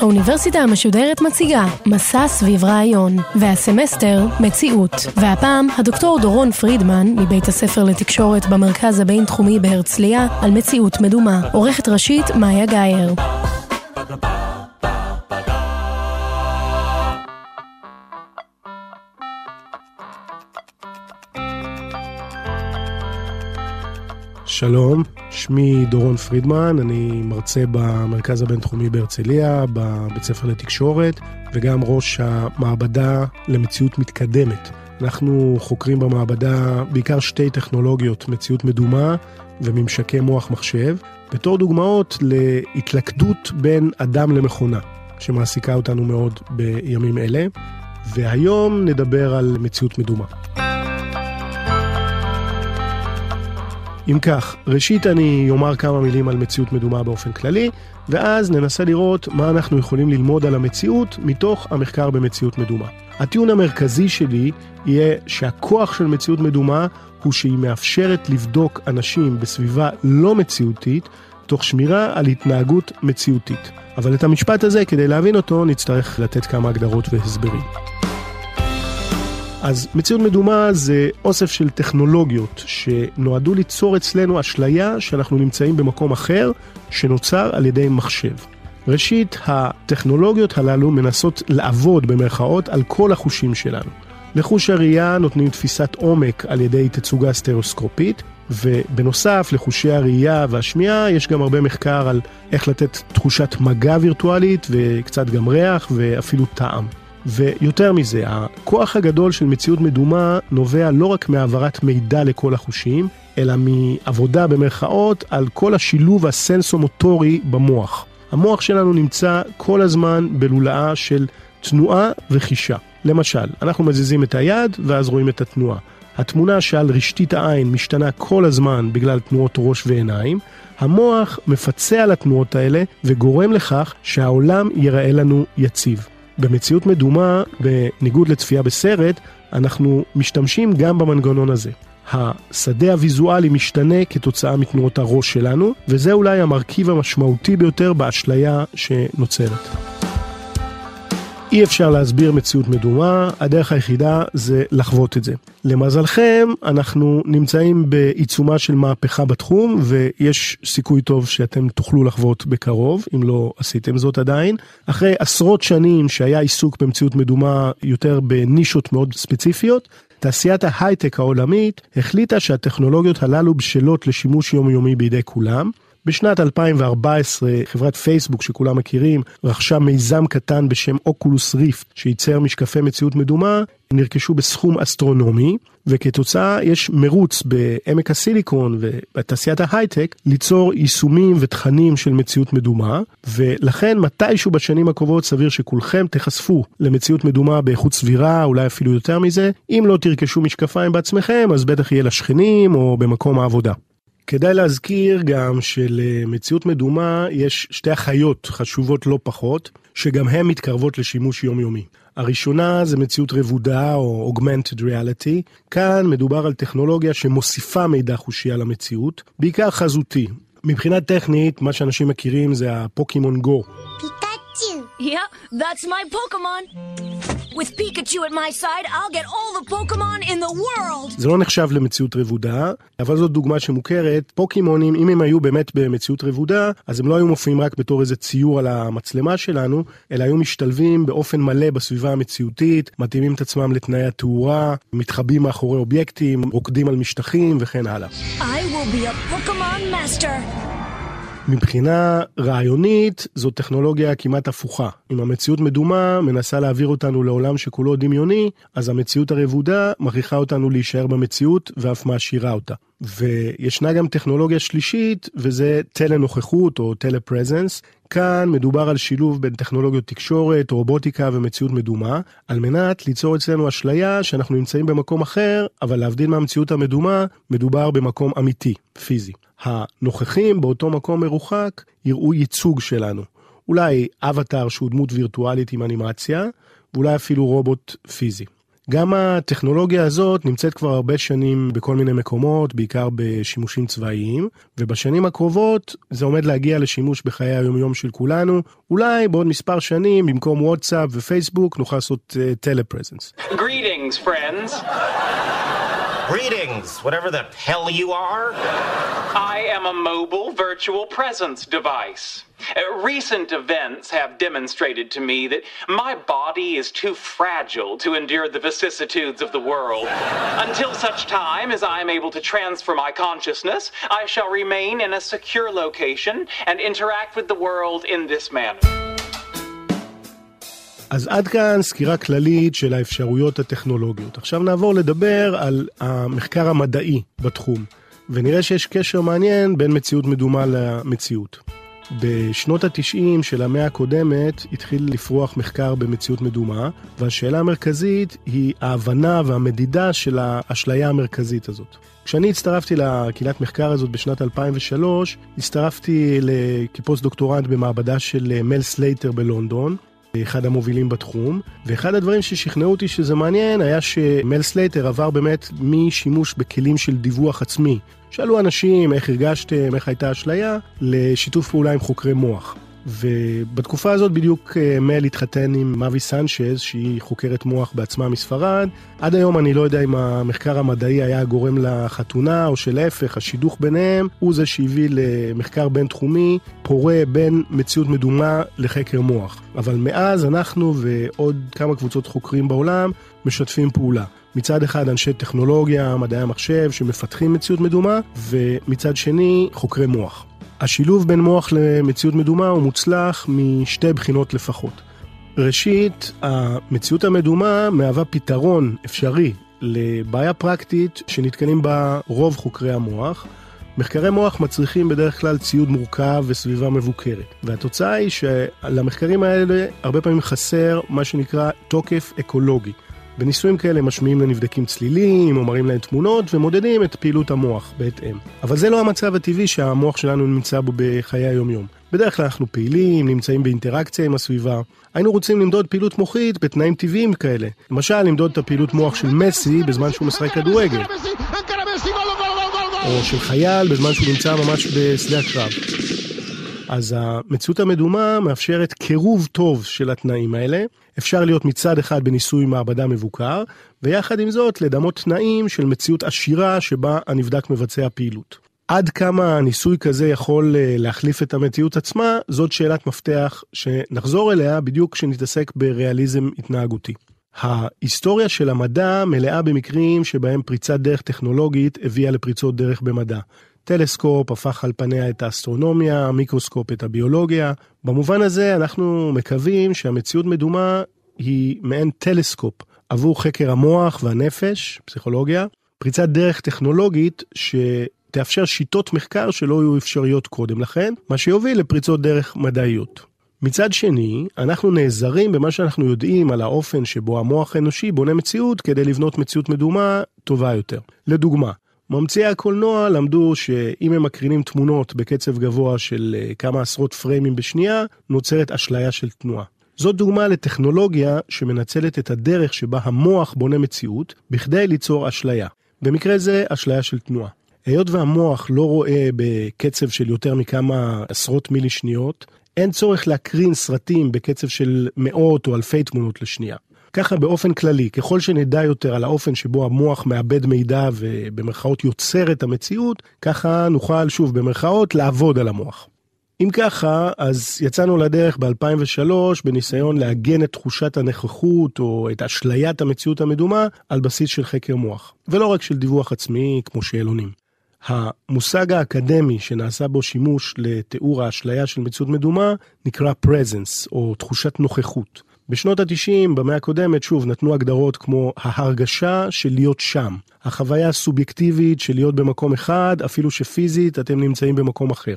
האוניברסיטה המשודרת מציגה מסע סביב רעיון, והסמסטר מציאות. והפעם הדוקטור דורון פרידמן מבית הספר לתקשורת במרכז הבינתחומי בהרצליה על מציאות מדומה. עורכת ראשית מאיה גאייר. שלום, שמי דורון פרידמן, אני מרצה במרכז הבינתחומי בהרצליה, בבית ספר לתקשורת, וגם ראש המעבדה למציאות מתקדמת. אנחנו חוקרים במעבדה בעיקר שתי טכנולוגיות, מציאות מדומה וממשקי מוח מחשב, בתור דוגמאות להתלכדות בין אדם למכונה, שמעסיקה אותנו מאוד בימים אלה, והיום נדבר על מציאות מדומה. אם כך, ראשית אני אומר כמה מילים על מציאות מדומה באופן כללי, ואז ננסה לראות מה אנחנו יכולים ללמוד על המציאות מתוך המחקר במציאות מדומה. הטיעון המרכזי שלי יהיה שהכוח של מציאות מדומה הוא שהיא מאפשרת לבדוק אנשים בסביבה לא מציאותית, תוך שמירה על התנהגות מציאותית. אבל את המשפט הזה, כדי להבין אותו, נצטרך לתת כמה הגדרות והסברים. אז מציאות מדומה זה אוסף של טכנולוגיות שנועדו ליצור אצלנו אשליה שאנחנו נמצאים במקום אחר שנוצר על ידי מחשב. ראשית, הטכנולוגיות הללו מנסות לעבוד במרכאות על כל החושים שלנו. לחוש הראייה נותנים תפיסת עומק על ידי תצוגה סטריאוסקופית, ובנוסף לחושי הראייה והשמיעה יש גם הרבה מחקר על איך לתת תחושת מגע וירטואלית וקצת גם ריח ואפילו טעם. ויותר מזה, הכוח הגדול של מציאות מדומה נובע לא רק מהעברת מידע לכל החושים, אלא מעבודה במרכאות על כל השילוב הסנסומוטורי במוח. המוח שלנו נמצא כל הזמן בלולאה של תנועה וחישה. למשל, אנחנו מזיזים את היד ואז רואים את התנועה. התמונה שעל רשתית העין משתנה כל הזמן בגלל תנועות ראש ועיניים, המוח מפצה על התנועות האלה וגורם לכך שהעולם ייראה לנו יציב. במציאות מדומה, בניגוד לצפייה בסרט, אנחנו משתמשים גם במנגנון הזה. השדה הוויזואלי משתנה כתוצאה מתנועות הראש שלנו, וזה אולי המרכיב המשמעותי ביותר באשליה שנוצרת. אי אפשר להסביר מציאות מדומה, הדרך היחידה זה לחוות את זה. למזלכם, אנחנו נמצאים בעיצומה של מהפכה בתחום, ויש סיכוי טוב שאתם תוכלו לחוות בקרוב, אם לא עשיתם זאת עדיין. אחרי עשרות שנים שהיה עיסוק במציאות מדומה יותר בנישות מאוד ספציפיות, תעשיית ההייטק העולמית החליטה שהטכנולוגיות הללו בשלות לשימוש יומיומי בידי כולם. בשנת 2014 חברת פייסבוק שכולם מכירים רכשה מיזם קטן בשם אוקולוס ריפט שייצר משקפי מציאות מדומה, נרכשו בסכום אסטרונומי וכתוצאה יש מרוץ בעמק הסיליקון ובתעשיית ההייטק ליצור יישומים ותכנים של מציאות מדומה ולכן מתישהו בשנים הקרובות סביר שכולכם תיחשפו למציאות מדומה באיכות סבירה אולי אפילו יותר מזה אם לא תרכשו משקפיים בעצמכם אז בטח יהיה לשכנים או במקום העבודה. כדאי להזכיר גם שלמציאות מדומה יש שתי אחיות חשובות לא פחות, שגם הן מתקרבות לשימוש יומיומי. הראשונה זה מציאות רבודה או Augmented Reality. כאן מדובר על טכנולוגיה שמוסיפה מידע חושי על המציאות, בעיקר חזותי. מבחינה טכנית, מה שאנשים מכירים זה הפוקימון גו. פיקאצ'ו. Yeah, that's my Pokemon. With Pikachu at my side, I'll get all the Pokemon in the world! זה לא נחשב למציאות רבודה, אבל זאת דוגמה שמוכרת. פוקימונים, אם הם היו באמת במציאות רבודה, אז הם לא היו מופיעים רק בתור איזה ציור על המצלמה שלנו, אלא היו משתלבים באופן מלא בסביבה המציאותית, מתאימים את עצמם לתנאי התאורה, מתחבאים מאחורי אובייקטים, רוקדים על משטחים וכן הלאה. I will be a Pokemon master! מבחינה רעיונית זו טכנולוגיה כמעט הפוכה. אם המציאות מדומה מנסה להעביר אותנו לעולם שכולו דמיוני, אז המציאות הרבודה מכריחה אותנו להישאר במציאות ואף מעשירה אותה. וישנה גם טכנולוגיה שלישית וזה טלנוכחות או טלפרזנס. כאן מדובר על שילוב בין טכנולוגיות תקשורת, רובוטיקה ומציאות מדומה, על מנת ליצור אצלנו אשליה שאנחנו נמצאים במקום אחר, אבל להבדיל מהמציאות המדומה, מדובר במקום אמיתי, פיזי. הנוכחים באותו מקום מרוחק יראו ייצוג שלנו. אולי אבטאר שהוא דמות וירטואלית עם אנימציה, ואולי אפילו רובוט פיזי. גם הטכנולוגיה הזאת נמצאת כבר הרבה שנים בכל מיני מקומות, בעיקר בשימושים צבאיים, ובשנים הקרובות זה עומד להגיע לשימוש בחיי היומיום של כולנו. אולי בעוד מספר שנים, במקום וואטסאפ ופייסבוק, נוכל לעשות טלפרזנס. Uh, Greetings, whatever the hell you are. I am a mobile virtual presence device. Uh, recent events have demonstrated to me that my body is too fragile to endure the vicissitudes of the world. Until such time as I am able to transfer my consciousness, I shall remain in a secure location and interact with the world in this manner. אז עד כאן סקירה כללית של האפשרויות הטכנולוגיות. עכשיו נעבור לדבר על המחקר המדעי בתחום, ונראה שיש קשר מעניין בין מציאות מדומה למציאות. בשנות התשעים של המאה הקודמת התחיל לפרוח מחקר במציאות מדומה, והשאלה המרכזית היא ההבנה והמדידה של האשליה המרכזית הזאת. כשאני הצטרפתי לקהילת מחקר הזאת בשנת 2003, הצטרפתי כפוסט דוקטורנט במעבדה של מל סלייטר בלונדון, אחד המובילים בתחום, ואחד הדברים ששכנעו אותי שזה מעניין היה שמל סלייטר עבר באמת משימוש בכלים של דיווח עצמי. שאלו אנשים איך הרגשתם, איך הייתה אשליה, לשיתוף פעולה עם חוקרי מוח. ובתקופה הזאת בדיוק אה, מל התחתן עם מאבי סנצ'ז, שהיא חוקרת מוח בעצמה מספרד. עד היום אני לא יודע אם המחקר המדעי היה גורם לחתונה, או שלהפך, השידוך ביניהם הוא זה שהביא למחקר בינתחומי פורה בין מציאות מדומה לחקר מוח. אבל מאז אנחנו ועוד כמה קבוצות חוקרים בעולם משתפים פעולה. מצד אחד אנשי טכנולוגיה, מדעי המחשב שמפתחים מציאות מדומה, ומצד שני חוקרי מוח. השילוב בין מוח למציאות מדומה הוא מוצלח משתי בחינות לפחות. ראשית, המציאות המדומה מהווה פתרון אפשרי לבעיה פרקטית שנתקלים בה רוב חוקרי המוח. מחקרי מוח מצריכים בדרך כלל ציוד מורכב וסביבה מבוקרת, והתוצאה היא שלמחקרים האלה הרבה פעמים חסר מה שנקרא תוקף אקולוגי. בניסויים כאלה משמיעים לנבדקים צלילים, או מראים להם תמונות, ומודדים את פעילות המוח בהתאם. אבל זה לא המצב הטבעי שהמוח שלנו נמצא בו בחיי היומיום. בדרך כלל אנחנו פעילים, נמצאים באינטראקציה עם הסביבה. היינו רוצים למדוד פעילות מוחית בתנאים טבעיים כאלה. למשל, למדוד את הפעילות מוח של מסי בזמן שהוא משחק כדורגל. או של חייל בזמן שהוא נמצא ממש בשדה הקרב. אז המציאות המדומה מאפשרת קירוב טוב של התנאים האלה. אפשר להיות מצד אחד בניסוי מעבדה מבוקר, ויחד עם זאת לדמות תנאים של מציאות עשירה שבה הנבדק מבצע פעילות. עד כמה הניסוי כזה יכול אה, להחליף את המציאות עצמה, זאת שאלת מפתח שנחזור אליה בדיוק כשנתעסק בריאליזם התנהגותי. ההיסטוריה של המדע מלאה במקרים שבהם פריצת דרך טכנולוגית הביאה לפריצות דרך במדע. טלסקופ הפך על פניה את האסטרונומיה, מיקרוסקופ את הביולוגיה. במובן הזה אנחנו מקווים שהמציאות מדומה היא מעין טלסקופ עבור חקר המוח והנפש, פסיכולוגיה, פריצת דרך טכנולוגית שתאפשר שיטות מחקר שלא היו אפשריות קודם לכן, מה שיוביל לפריצות דרך מדעיות. מצד שני, אנחנו נעזרים במה שאנחנו יודעים על האופן שבו המוח האנושי בונה מציאות כדי לבנות מציאות מדומה טובה יותר. לדוגמה, ממציאי הקולנוע למדו שאם הם מקרינים תמונות בקצב גבוה של אה, כמה עשרות פריימים בשנייה, נוצרת אשליה של תנועה. זאת דוגמה לטכנולוגיה שמנצלת את הדרך שבה המוח בונה מציאות בכדי ליצור אשליה. במקרה זה אשליה של תנועה. היות והמוח לא רואה בקצב של יותר מכמה עשרות מילי שניות, אין צורך להקרין סרטים בקצב של מאות או אלפי תמונות לשנייה. ככה באופן כללי, ככל שנדע יותר על האופן שבו המוח מאבד מידע ובמרכאות יוצר את המציאות, ככה נוכל שוב במרכאות לעבוד על המוח. אם ככה, אז יצאנו לדרך ב-2003 בניסיון לעגן את תחושת הנכחות או את אשליית המציאות המדומה על בסיס של חקר מוח, ולא רק של דיווח עצמי כמו שאלונים. המושג האקדמי שנעשה בו שימוש לתיאור האשליה של מציאות מדומה נקרא presence או תחושת נוכחות. בשנות ה-90, במאה הקודמת, שוב, נתנו הגדרות כמו ההרגשה של להיות שם. החוויה הסובייקטיבית של להיות במקום אחד, אפילו שפיזית אתם נמצאים במקום אחר.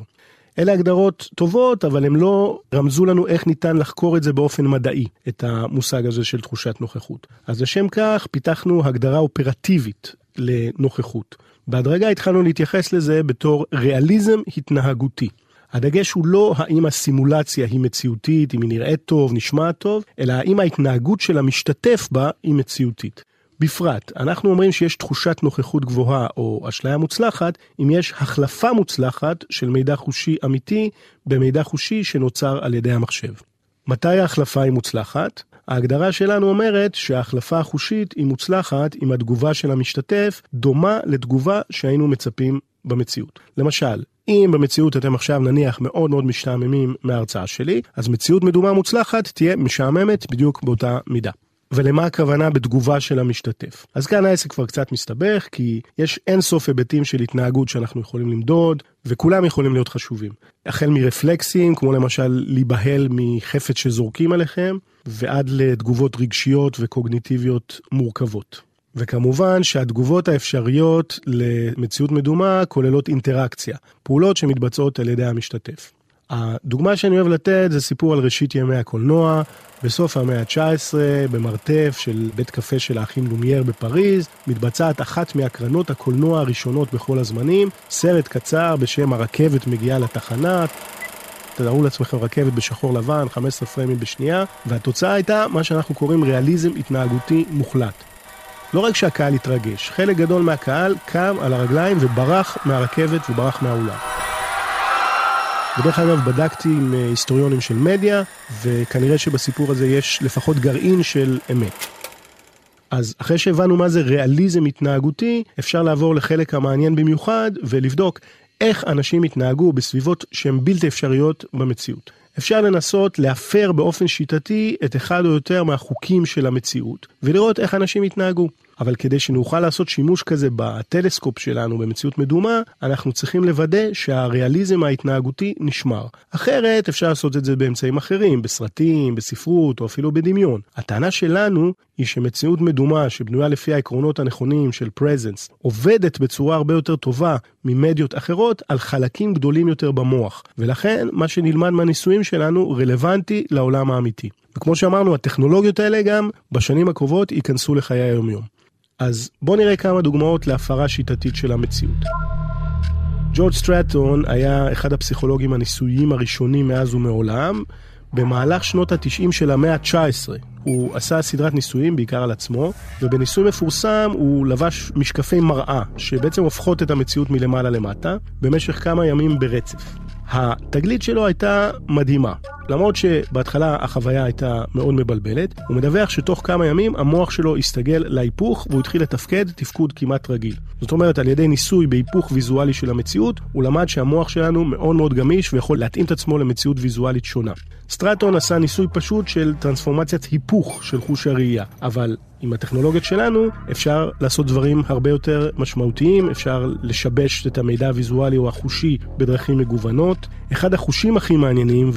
אלה הגדרות טובות, אבל הם לא רמזו לנו איך ניתן לחקור את זה באופן מדעי, את המושג הזה של תחושת נוכחות. אז לשם כך פיתחנו הגדרה אופרטיבית לנוכחות. בהדרגה התחלנו להתייחס לזה בתור ריאליזם התנהגותי. הדגש הוא לא האם הסימולציה היא מציאותית, אם היא נראית טוב, נשמעת טוב, אלא האם ההתנהגות של המשתתף בה היא מציאותית. בפרט, אנחנו אומרים שיש תחושת נוכחות גבוהה או אשליה מוצלחת, אם יש החלפה מוצלחת של מידע חושי אמיתי במידע חושי שנוצר על ידי המחשב. מתי ההחלפה היא מוצלחת? ההגדרה שלנו אומרת שההחלפה החושית היא מוצלחת אם התגובה של המשתתף דומה לתגובה שהיינו מצפים במציאות. למשל, אם במציאות אתם עכשיו נניח מאוד מאוד משתעממים מההרצאה שלי, אז מציאות מדומה מוצלחת תהיה משעממת בדיוק באותה מידה. ולמה הכוונה בתגובה של המשתתף. אז כאן העסק כבר קצת מסתבך, כי יש אין סוף היבטים של התנהגות שאנחנו יכולים למדוד, וכולם יכולים להיות חשובים. החל מרפלקסים, כמו למשל להיבהל מחפץ שזורקים עליכם, ועד לתגובות רגשיות וקוגניטיביות מורכבות. וכמובן שהתגובות האפשריות למציאות מדומה כוללות אינטראקציה, פעולות שמתבצעות על ידי המשתתף. הדוגמה שאני אוהב לתת זה סיפור על ראשית ימי הקולנוע, בסוף המאה ה-19, במרתף של בית קפה של האחים לומייר בפריז, מתבצעת אחת מהקרנות הקולנוע הראשונות בכל הזמנים, סרט קצר בשם הרכבת מגיעה לתחנה, תארו לעצמכם רכבת בשחור לבן, 15 פריימים בשנייה, והתוצאה הייתה מה שאנחנו קוראים ריאליזם התנהגותי מוחלט. לא רק שהקהל התרגש, חלק גדול מהקהל קם על הרגליים וברח מהרכבת וברח מהאולם. בדרך אגב, בדקתי עם אה, היסטוריונים של מדיה, וכנראה שבסיפור הזה יש לפחות גרעין של אמת. אז אחרי שהבנו מה זה ריאליזם התנהגותי, אפשר לעבור לחלק המעניין במיוחד ולבדוק איך אנשים התנהגו בסביבות שהן בלתי אפשריות במציאות. אפשר לנסות להפר באופן שיטתי את אחד או יותר מהחוקים של המציאות, ולראות איך אנשים התנהגו. אבל כדי שנוכל לעשות שימוש כזה בטלסקופ שלנו במציאות מדומה, אנחנו צריכים לוודא שהריאליזם ההתנהגותי נשמר. אחרת אפשר לעשות את זה באמצעים אחרים, בסרטים, בספרות או אפילו בדמיון. הטענה שלנו היא שמציאות מדומה שבנויה לפי העקרונות הנכונים של פרזנס, עובדת בצורה הרבה יותר טובה ממדיות אחרות על חלקים גדולים יותר במוח. ולכן מה שנלמד מהניסויים שלנו רלוונטי לעולם האמיתי. וכמו שאמרנו, הטכנולוגיות האלה גם בשנים הקרובות ייכנסו לחיי היומיום. אז בואו נראה כמה דוגמאות להפרה שיטתית של המציאות. ג'ורג' סטרטון היה אחד הפסיכולוגים הניסויים הראשונים מאז ומעולם. במהלך שנות ה-90 של המאה ה-19 הוא עשה סדרת ניסויים בעיקר על עצמו, ובניסוי מפורסם הוא לבש משקפי מראה, שבעצם הופכות את המציאות מלמעלה למטה, במשך כמה ימים ברצף. התגלית שלו הייתה מדהימה. למרות שבהתחלה החוויה הייתה מאוד מבלבלת, הוא מדווח שתוך כמה ימים המוח שלו הסתגל להיפוך והוא התחיל לתפקד תפקוד כמעט רגיל. זאת אומרת, על ידי ניסוי בהיפוך ויזואלי של המציאות, הוא למד שהמוח שלנו מאוד מאוד גמיש ויכול להתאים את עצמו למציאות ויזואלית שונה. סטרטון עשה ניסוי פשוט של טרנספורמציית היפוך של חוש הראייה, אבל עם הטכנולוגיות שלנו אפשר לעשות דברים הרבה יותר משמעותיים, אפשר לשבש את המידע הוויזואלי או החושי בדרכים מגוונות. אחד החושים הכי מעניינים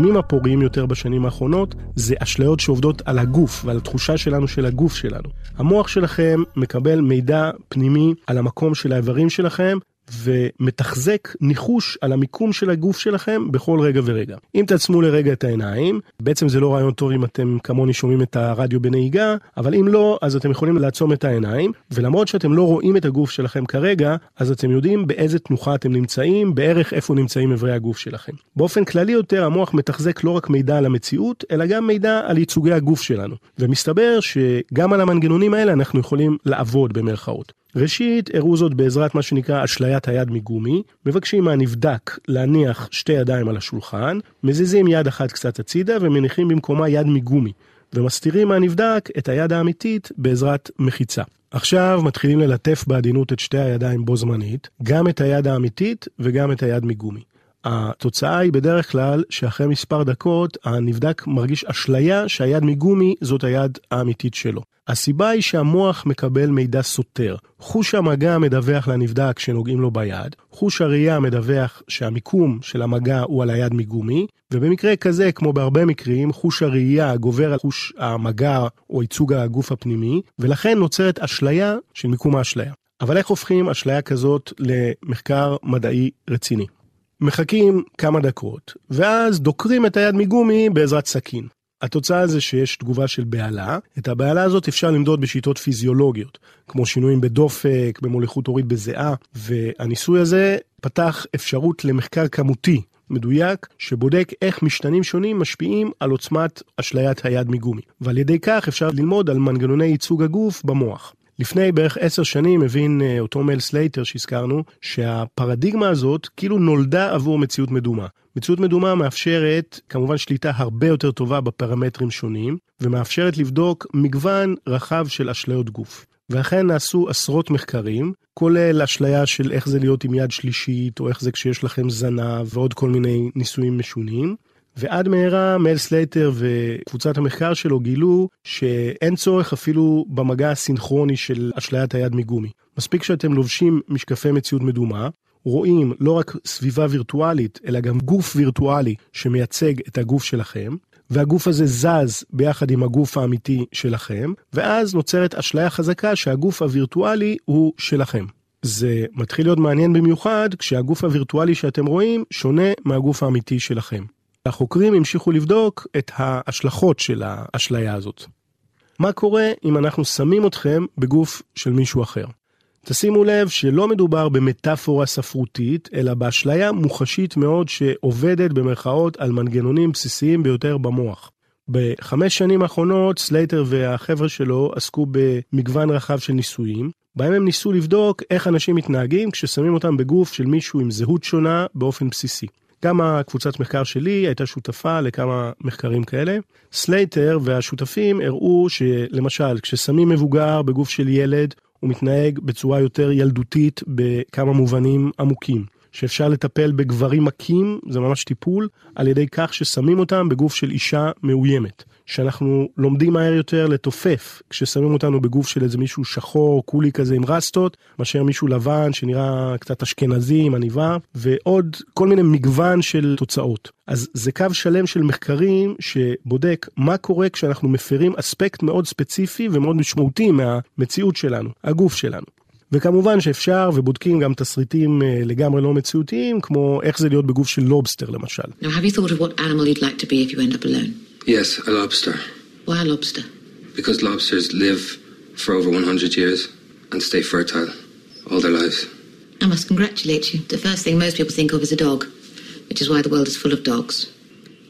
והתחומים הפוריים יותר בשנים האחרונות זה אשליות שעובדות על הגוף ועל התחושה שלנו של הגוף שלנו. המוח שלכם מקבל מידע פנימי על המקום של האיברים שלכם ומתחזק ניחוש על המיקום של הגוף שלכם בכל רגע ורגע. אם תעצמו לרגע את העיניים, בעצם זה לא רעיון טוב אם אתם כמוני שומעים את הרדיו בנהיגה, אבל אם לא, אז אתם יכולים לעצום את העיניים, ולמרות שאתם לא רואים את הגוף שלכם כרגע, אז אתם יודעים באיזה תנוחה אתם נמצאים, בערך איפה נמצאים אברי הגוף שלכם. באופן כללי יותר, המוח מתחזק לא רק מידע על המציאות, אלא גם מידע על ייצוגי הגוף שלנו. ומסתבר שגם על המנגנונים האלה אנחנו יכולים לעבוד במרכאות. ראשית, הראו זאת בעזרת מה שנקרא אשליית היד מגומי, מבקשים מהנבדק להניח שתי ידיים על השולחן, מזיזים יד אחת קצת הצידה ומניחים במקומה יד מגומי, ומסתירים מהנבדק את היד האמיתית בעזרת מחיצה. עכשיו מתחילים ללטף בעדינות את שתי הידיים בו זמנית, גם את היד האמיתית וגם את היד מגומי. התוצאה היא בדרך כלל שאחרי מספר דקות הנבדק מרגיש אשליה שהיד מגומי זאת היד האמיתית שלו. הסיבה היא שהמוח מקבל מידע סותר. חוש המגע מדווח לנבדק שנוגעים לו ביד, חוש הראייה מדווח שהמיקום של המגע הוא על היד מגומי, ובמקרה כזה, כמו בהרבה מקרים, חוש הראייה גובר על חוש המגע או ייצוג הגוף הפנימי, ולכן נוצרת אשליה של מיקום האשליה. אבל איך הופכים אשליה כזאת למחקר מדעי רציני? מחכים כמה דקות, ואז דוקרים את היד מגומי בעזרת סכין. התוצאה זה שיש תגובה של בהלה. את הבהלה הזאת אפשר למדוד בשיטות פיזיולוגיות, כמו שינויים בדופק, במוליכות הורית בזיעה, והניסוי הזה פתח אפשרות למחקר כמותי מדויק שבודק איך משתנים שונים משפיעים על עוצמת אשליית היד מגומי. ועל ידי כך אפשר ללמוד על מנגנוני ייצוג הגוף במוח. לפני בערך עשר שנים הבין אה, אותו מל סלייטר שהזכרנו, שהפרדיגמה הזאת כאילו נולדה עבור מציאות מדומה. מציאות מדומה מאפשרת כמובן שליטה הרבה יותר טובה בפרמטרים שונים, ומאפשרת לבדוק מגוון רחב של אשליות גוף. ואכן נעשו עשרות מחקרים, כולל אשליה של איך זה להיות עם יד שלישית, או איך זה כשיש לכם זנב, ועוד כל מיני ניסויים משונים. ועד מהרה מל סלייטר וקבוצת המחקר שלו גילו שאין צורך אפילו במגע הסינכרוני של אשליית היד מגומי. מספיק שאתם לובשים משקפי מציאות מדומה, רואים לא רק סביבה וירטואלית, אלא גם גוף וירטואלי שמייצג את הגוף שלכם, והגוף הזה זז ביחד עם הגוף האמיתי שלכם, ואז נוצרת אשליה חזקה שהגוף הווירטואלי הוא שלכם. זה מתחיל להיות מעניין במיוחד כשהגוף הווירטואלי שאתם רואים שונה מהגוף האמיתי שלכם. החוקרים המשיכו לבדוק את ההשלכות של האשליה הזאת. מה קורה אם אנחנו שמים אתכם בגוף של מישהו אחר? תשימו לב שלא מדובר במטאפורה ספרותית, אלא באשליה מוחשית מאוד שעובדת במרכאות על מנגנונים בסיסיים ביותר במוח. בחמש שנים האחרונות סלייטר והחבר'ה שלו עסקו במגוון רחב של ניסויים, בהם הם ניסו לבדוק איך אנשים מתנהגים כששמים אותם בגוף של מישהו עם זהות שונה באופן בסיסי. גם הקבוצת מחקר שלי הייתה שותפה לכמה מחקרים כאלה. סלייטר והשותפים הראו שלמשל, כששמים מבוגר בגוף של ילד, הוא מתנהג בצורה יותר ילדותית בכמה מובנים עמוקים. שאפשר לטפל בגברים מכים, זה ממש טיפול, על ידי כך ששמים אותם בגוף של אישה מאוימת. שאנחנו לומדים מהר יותר לתופף כששמים אותנו בגוף של איזה מישהו שחור, cool־י כזה עם רסטות, מאשר מישהו לבן שנראה קצת אשכנזי עם עניבה, ועוד כל מיני מגוון של תוצאות. אז זה קו שלם של מחקרים שבודק מה קורה כשאנחנו מפרים אספקט מאוד ספציפי ומאוד משמעותי מהמציאות שלנו, הגוף שלנו. וכמובן שאפשר ובודקים גם תסריטים לגמרי לא מציאותיים, כמו איך זה להיות בגוף של לובסטר למשל. Now, Yes, a lobster. Why a lobster? Because lobsters live for over 100 years and stay fertile all their lives. I must congratulate you. The first thing most people think of is a dog, which is why the world is full of dogs.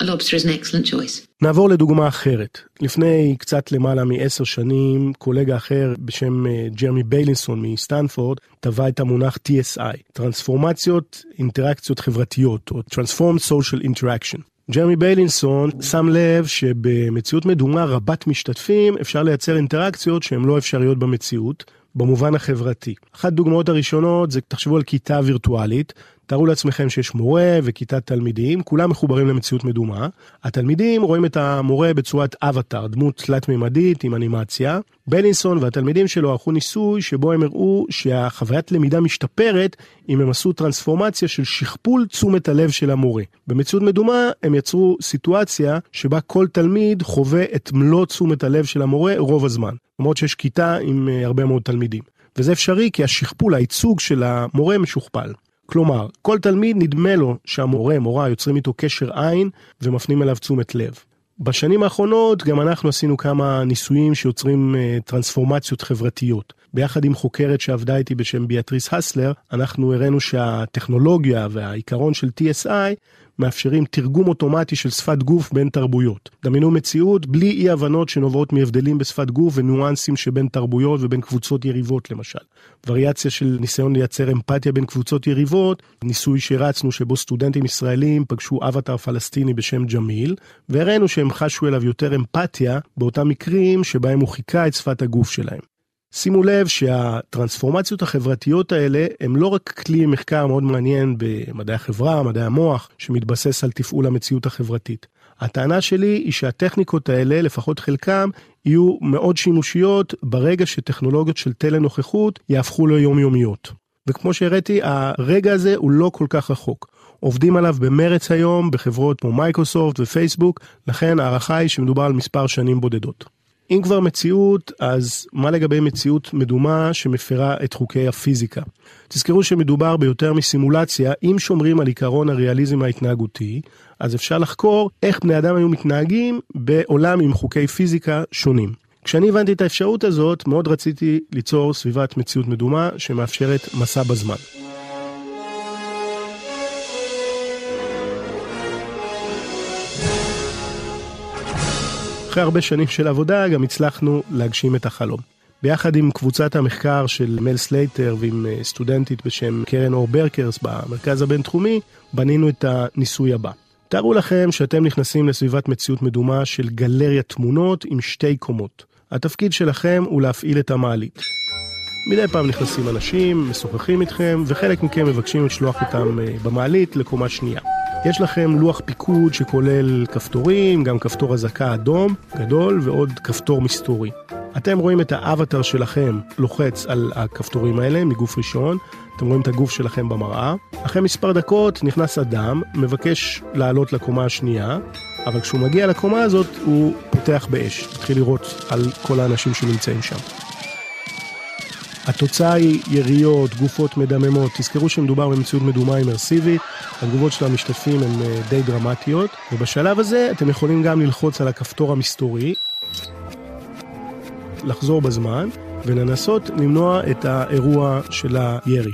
A lobster is an excellent choice. נעבור לדוגמה אחרת. לפני קצת למעלה מעשר שנים, קולגה אחר בשם ג'רמי ביילינסון מסטנפורד טבע את המונח TSI, טרנספורמציות אינטראקציות חברתיות, או Transformed Social Interaction. ג'רמי ביילינסון שם לב שבמציאות מדומה רבת משתתפים אפשר לייצר אינטראקציות שהן לא אפשריות במציאות, במובן החברתי. אחת הדוגמאות הראשונות זה תחשבו על כיתה וירטואלית, תארו לעצמכם שיש מורה וכיתת תלמידים, כולם מחוברים למציאות מדומה. התלמידים רואים את המורה בצורת אבטאר, דמות תלת-ממדית עם אנימציה. בלינסון והתלמידים שלו ערכו ניסוי שבו הם הראו שהחוויית למידה משתפרת אם הם עשו טרנספורמציה של שכפול תשומת הלב של המורה. במציאות מדומה הם יצרו סיטואציה שבה כל תלמיד חווה את מלוא תשומת הלב של המורה רוב הזמן. למרות שיש כיתה עם הרבה מאוד תלמידים. וזה אפשרי כי השכפול, הייצוג של המורה משוכפל. כלומר, כל תלמיד נדמה לו שהמורה, מורה, יוצרים איתו קשר עין ומפנים אליו תשומת לב. בשנים האחרונות גם אנחנו עשינו כמה ניסויים שיוצרים uh, טרנספורמציות חברתיות. ביחד עם חוקרת שעבדה איתי בשם ביאטריס הסלר, אנחנו הראינו שהטכנולוגיה והעיקרון של TSI מאפשרים תרגום אוטומטי של שפת גוף בין תרבויות. דמיינו מציאות בלי אי הבנות שנובעות מהבדלים בשפת גוף וניואנסים שבין תרבויות ובין קבוצות יריבות למשל. וריאציה של ניסיון לייצר אמפתיה בין קבוצות יריבות, ניסוי שרצנו שבו סטודנטים ישראלים פגשו אבטר פלסטיני בשם ג'מיל, והראינו שהם חשו אליו יותר אמפתיה באותם מקרים שבהם הוא חיכה את שפת הגוף שלהם. שימו לב שהטרנספורמציות החברתיות האלה הם לא רק כלי מחקר מאוד מעניין במדעי החברה, מדעי המוח, שמתבסס על תפעול המציאות החברתית. הטענה שלי היא שהטכניקות האלה, לפחות חלקם, יהיו מאוד שימושיות ברגע שטכנולוגיות של טלנוכחות יהפכו ליומיומיות. וכמו שהראיתי, הרגע הזה הוא לא כל כך רחוק. עובדים עליו במרץ היום בחברות כמו מייקרוסופט ופייסבוק, לכן ההערכה היא שמדובר על מספר שנים בודדות. אם כבר מציאות, אז מה לגבי מציאות מדומה שמפרה את חוקי הפיזיקה? תזכרו שמדובר ביותר מסימולציה, אם שומרים על עיקרון הריאליזם ההתנהגותי, אז אפשר לחקור איך בני אדם היו מתנהגים בעולם עם חוקי פיזיקה שונים. כשאני הבנתי את האפשרות הזאת, מאוד רציתי ליצור סביבת מציאות מדומה שמאפשרת מסע בזמן. אחרי הרבה שנים של עבודה גם הצלחנו להגשים את החלום. ביחד עם קבוצת המחקר של מל סלייטר ועם אה, סטודנטית בשם קרן אור ברקרס במרכז הבינתחומי, בנינו את הניסוי הבא. תארו לכם שאתם נכנסים לסביבת מציאות מדומה של גלריית תמונות עם שתי קומות. התפקיד שלכם הוא להפעיל את המעלית. מדי פעם נכנסים אנשים, משוחחים איתכם, וחלק מכם מבקשים לשלוח אותם אה, במעלית לקומה שנייה. יש לכם לוח פיקוד שכולל כפתורים, גם כפתור אזעקה אדום גדול ועוד כפתור מסתורי. אתם רואים את האבטר שלכם לוחץ על הכפתורים האלה מגוף ראשון, אתם רואים את הגוף שלכם במראה. אחרי מספר דקות נכנס אדם, מבקש לעלות לקומה השנייה, אבל כשהוא מגיע לקומה הזאת הוא פותח באש, מתחיל לירות על כל האנשים שנמצאים שם. התוצאה היא יריות, גופות מדממות. תזכרו שמדובר במציאות מדומה אימרסיבית, התגובות של המשתתפים הן אה, די דרמטיות, ובשלב הזה אתם יכולים גם ללחוץ על הכפתור המסתורי, לחזור בזמן, ולנסות למנוע את האירוע של הירי.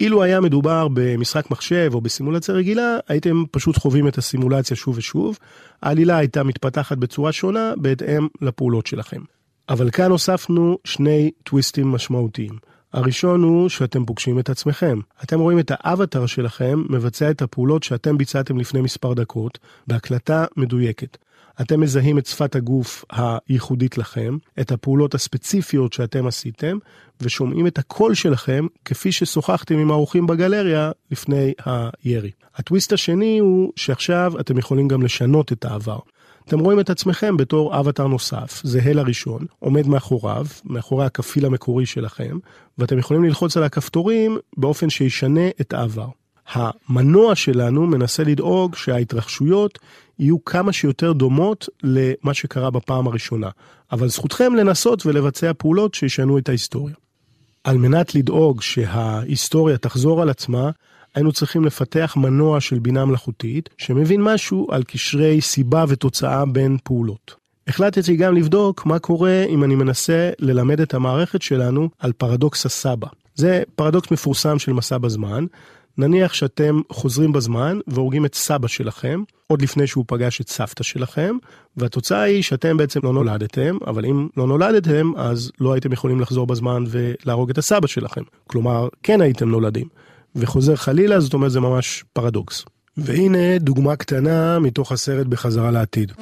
אילו היה מדובר במשחק מחשב או בסימולציה רגילה, הייתם פשוט חווים את הסימולציה שוב ושוב. העלילה הייתה מתפתחת בצורה שונה בהתאם לפעולות שלכם. אבל כאן הוספנו שני טוויסטים משמעותיים. הראשון הוא שאתם פוגשים את עצמכם. אתם רואים את האבטר שלכם מבצע את הפעולות שאתם ביצעתם לפני מספר דקות, בהקלטה מדויקת. אתם מזהים את שפת הגוף הייחודית לכם, את הפעולות הספציפיות שאתם עשיתם, ושומעים את הקול שלכם כפי ששוחחתם עם האורחים בגלריה לפני הירי. הטוויסט השני הוא שעכשיו אתם יכולים גם לשנות את העבר. אתם רואים את עצמכם בתור אבטר נוסף, זהה לראשון, עומד מאחוריו, מאחורי הכפיל המקורי שלכם, ואתם יכולים ללחוץ על הכפתורים באופן שישנה את העבר. המנוע שלנו מנסה לדאוג שההתרחשויות יהיו כמה שיותר דומות למה שקרה בפעם הראשונה, אבל זכותכם לנסות ולבצע פעולות שישנו את ההיסטוריה. על מנת לדאוג שההיסטוריה תחזור על עצמה, היינו צריכים לפתח מנוע של בינה מלאכותית שמבין משהו על קשרי סיבה ותוצאה בין פעולות. החלטתי גם לבדוק מה קורה אם אני מנסה ללמד את המערכת שלנו על פרדוקס הסבא. זה פרדוקס מפורסם של מסע בזמן. נניח שאתם חוזרים בזמן והורגים את סבא שלכם, עוד לפני שהוא פגש את סבתא שלכם, והתוצאה היא שאתם בעצם לא נולדתם, אבל אם לא נולדתם, אז לא הייתם יכולים לחזור בזמן ולהרוג את הסבא שלכם. כלומר, כן הייתם נולדים. וחוזר חלילה, זאת אומרת זה ממש פרדוקס. והנה דוגמה קטנה מתוך הסרט בחזרה לעתיד.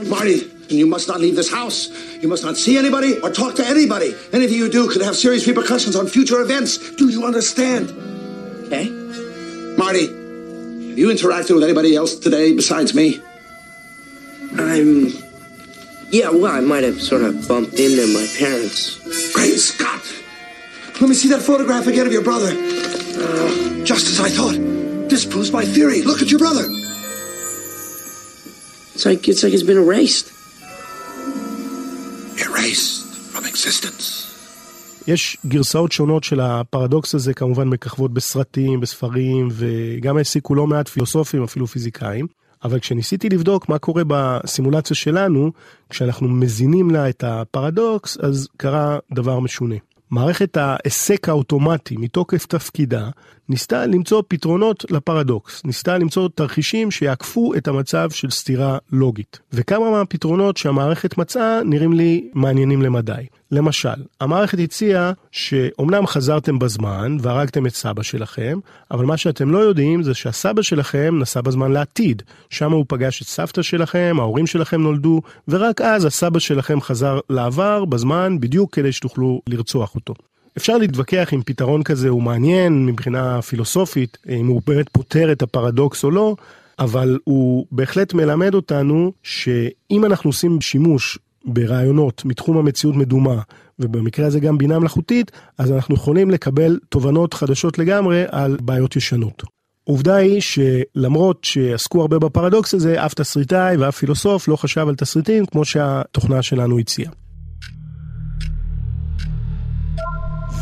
you must not leave this house. You must not see anybody or talk to anybody. Anything you do could have serious repercussions on future events. Do you understand? Okay. Marty, have you interacted with anybody else today besides me? I'm. Yeah, well, I might have sort of bumped into my parents. Great Scott! Let me see that photograph again of your brother. Just as I thought. This proves my theory. Look at your brother. It's like it's like it's been erased. Erased from existence. יש גרסאות שונות של הפרדוקס הזה כמובן מככבות בסרטים, בספרים, וגם העסיקו לא מעט פילוסופים, אפילו פיזיקאים. אבל כשניסיתי לבדוק מה קורה בסימולציה שלנו, כשאנחנו מזינים לה את הפרדוקס, אז קרה דבר משונה. מערכת ההיסק האוטומטי מתוקף תפקידה ניסתה למצוא פתרונות לפרדוקס, ניסתה למצוא תרחישים שיעקפו את המצב של סתירה לוגית. וכמה מהפתרונות שהמערכת מצאה נראים לי מעניינים למדי. למשל, המערכת הציעה שאומנם חזרתם בזמן והרגתם את סבא שלכם, אבל מה שאתם לא יודעים זה שהסבא שלכם נסע בזמן לעתיד. שם הוא פגש את סבתא שלכם, ההורים שלכם נולדו, ורק אז הסבא שלכם חזר לעבר בזמן בדיוק כדי שתוכלו לרצוח אותו. אפשר להתווכח אם פתרון כזה הוא מעניין מבחינה פילוסופית, אם הוא באמת פותר את הפרדוקס או לא, אבל הוא בהחלט מלמד אותנו שאם אנחנו עושים שימוש ברעיונות מתחום המציאות מדומה, ובמקרה הזה גם בינה מלאכותית, אז אנחנו יכולים לקבל תובנות חדשות לגמרי על בעיות ישנות. עובדה היא שלמרות שעסקו הרבה בפרדוקס הזה, אף תסריטאי ואף פילוסוף לא חשב על תסריטים כמו שהתוכנה שלנו הציעה.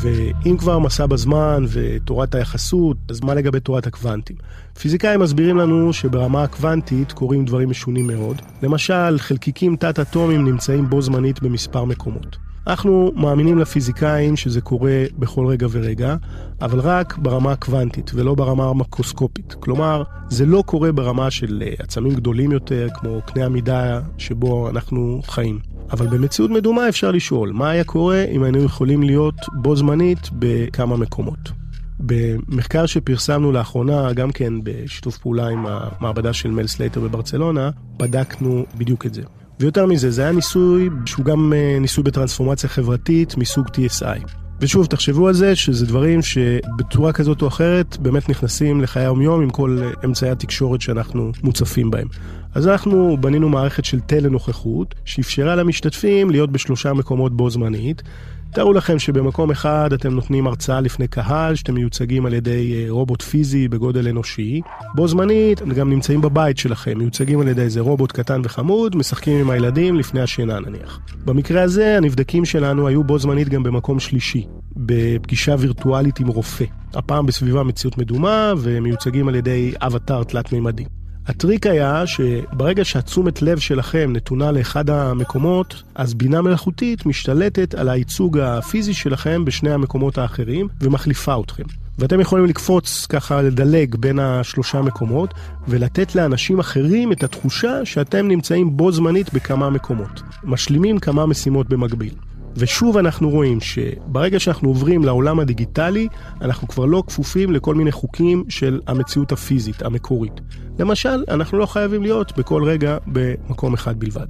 ואם כבר מסע בזמן ותורת היחסות, אז מה לגבי תורת הקוונטים? פיזיקאים מסבירים לנו שברמה הקוונטית קורים דברים משונים מאוד. למשל, חלקיקים תת-אטומיים נמצאים בו זמנית במספר מקומות. אנחנו מאמינים לפיזיקאים שזה קורה בכל רגע ורגע, אבל רק ברמה הקוונטית ולא ברמה המקרוסקופית. כלומר, זה לא קורה ברמה של אה, עצמים גדולים יותר, כמו קנה המידה שבו אנחנו חיים. אבל במציאות מדומה אפשר לשאול, מה היה קורה אם היינו יכולים להיות בו זמנית בכמה מקומות? במחקר שפרסמנו לאחרונה, גם כן בשיתוף פעולה עם המעבדה של מל סלייטר בברצלונה, בדקנו בדיוק את זה. ויותר מזה, זה היה ניסוי שהוא גם אה, ניסוי בטרנספורמציה חברתית מסוג TSI. ושוב, תחשבו על זה שזה דברים שבצורה כזאת או אחרת באמת נכנסים לחיי היום-יום עם כל אה, אמצעי התקשורת שאנחנו מוצפים בהם. אז אנחנו בנינו מערכת של טלנוכחות, שאפשרה למשתתפים להיות בשלושה מקומות בו זמנית. תארו לכם שבמקום אחד אתם נותנים הרצאה לפני קהל, שאתם מיוצגים על ידי אה, רובוט פיזי בגודל אנושי. בו זמנית, אתם גם נמצאים בבית שלכם, מיוצגים על ידי איזה רובוט קטן וחמוד, משחקים עם הילדים לפני השינה נניח. במקרה הזה, הנבדקים שלנו היו בו זמנית גם במקום שלישי, בפגישה וירטואלית עם רופא. הפעם בסביבה מציאות מדומה, ומיוצגים על ידי אבטאר תלת-מימדי. הטריק היה שברגע שהתשומת לב שלכם נתונה לאחד המקומות, אז בינה מלאכותית משתלטת על הייצוג הפיזי שלכם בשני המקומות האחרים ומחליפה אתכם. ואתם יכולים לקפוץ ככה, לדלג בין השלושה מקומות ולתת לאנשים אחרים את התחושה שאתם נמצאים בו זמנית בכמה מקומות. משלימים כמה משימות במקביל. ושוב אנחנו רואים שברגע שאנחנו עוברים לעולם הדיגיטלי, אנחנו כבר לא כפופים לכל מיני חוקים של המציאות הפיזית, המקורית. למשל, אנחנו לא חייבים להיות בכל רגע במקום אחד בלבד.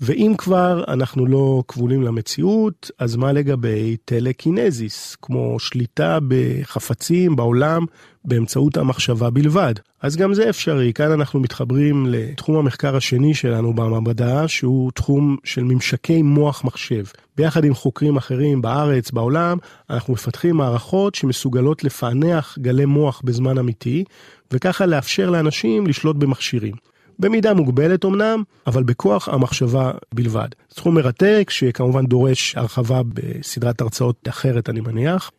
ואם כבר אנחנו לא כבולים למציאות, אז מה לגבי טלקינזיס, כמו שליטה בחפצים בעולם באמצעות המחשבה בלבד? אז גם זה אפשרי, כאן אנחנו מתחברים לתחום המחקר השני שלנו במעבדה, שהוא תחום של ממשקי מוח מחשב. ביחד עם חוקרים אחרים בארץ, בעולם, אנחנו מפתחים מערכות שמסוגלות לפענח גלי מוח בזמן אמיתי, וככה לאפשר לאנשים לשלוט במכשירים. במידה מוגבלת אמנם, אבל בכוח המחשבה בלבד. תחום מרתק שכמובן דורש הרחבה בסדרת הרצאות אחרת אני מניח.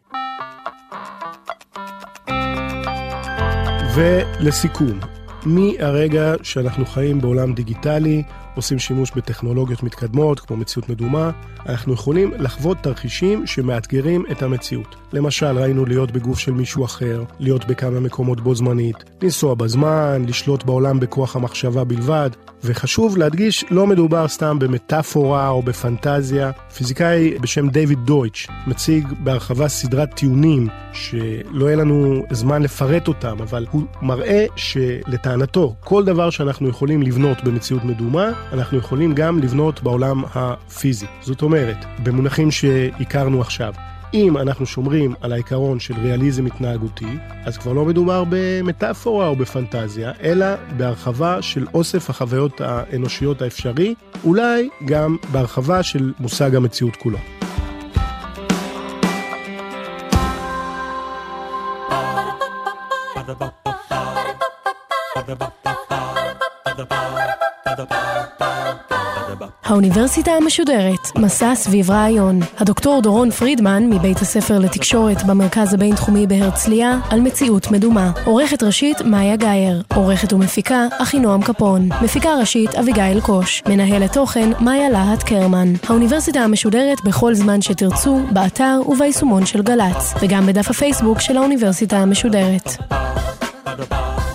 ולסיכום, מהרגע שאנחנו חיים בעולם דיגיטלי, עושים שימוש בטכנולוגיות מתקדמות, כמו מציאות מדומה, אנחנו יכולים לחוות תרחישים שמאתגרים את המציאות. למשל, ראינו להיות בגוף של מישהו אחר, להיות בכמה מקומות בו זמנית, לנסוע בזמן, לשלוט בעולם בכוח המחשבה בלבד, וחשוב להדגיש, לא מדובר סתם במטאפורה או בפנטזיה. פיזיקאי בשם דיוויד דויטש מציג בהרחבה סדרת טיעונים שלא יהיה לנו זמן לפרט אותם, אבל הוא מראה שלטענתו, כל דבר שאנחנו יכולים לבנות במציאות מדומה, אנחנו יכולים גם לבנות בעולם הפיזי. זאת אומרת, במונחים שהכרנו עכשיו. אם אנחנו שומרים על העיקרון של ריאליזם התנהגותי, אז כבר לא מדובר במטאפורה או בפנטזיה, אלא בהרחבה של אוסף החוויות האנושיות האפשרי, אולי גם בהרחבה של מושג המציאות כולו. האוניברסיטה המשודרת, מסע סביב רעיון. הדוקטור דורון פרידמן, מבית הספר לתקשורת במרכז הבינתחומי בהרצליה, על מציאות מדומה. עורכת ראשית, מאיה גאייר. עורכת ומפיקה, אחינועם קפון. מפיקה ראשית, אביגיל קוש. מנהלת תוכן, מאיה להט קרמן. האוניברסיטה המשודרת בכל זמן שתרצו, באתר וביישומון של גל"צ, וגם בדף הפייסבוק של האוניברסיטה המשודרת. Ba-da-ba.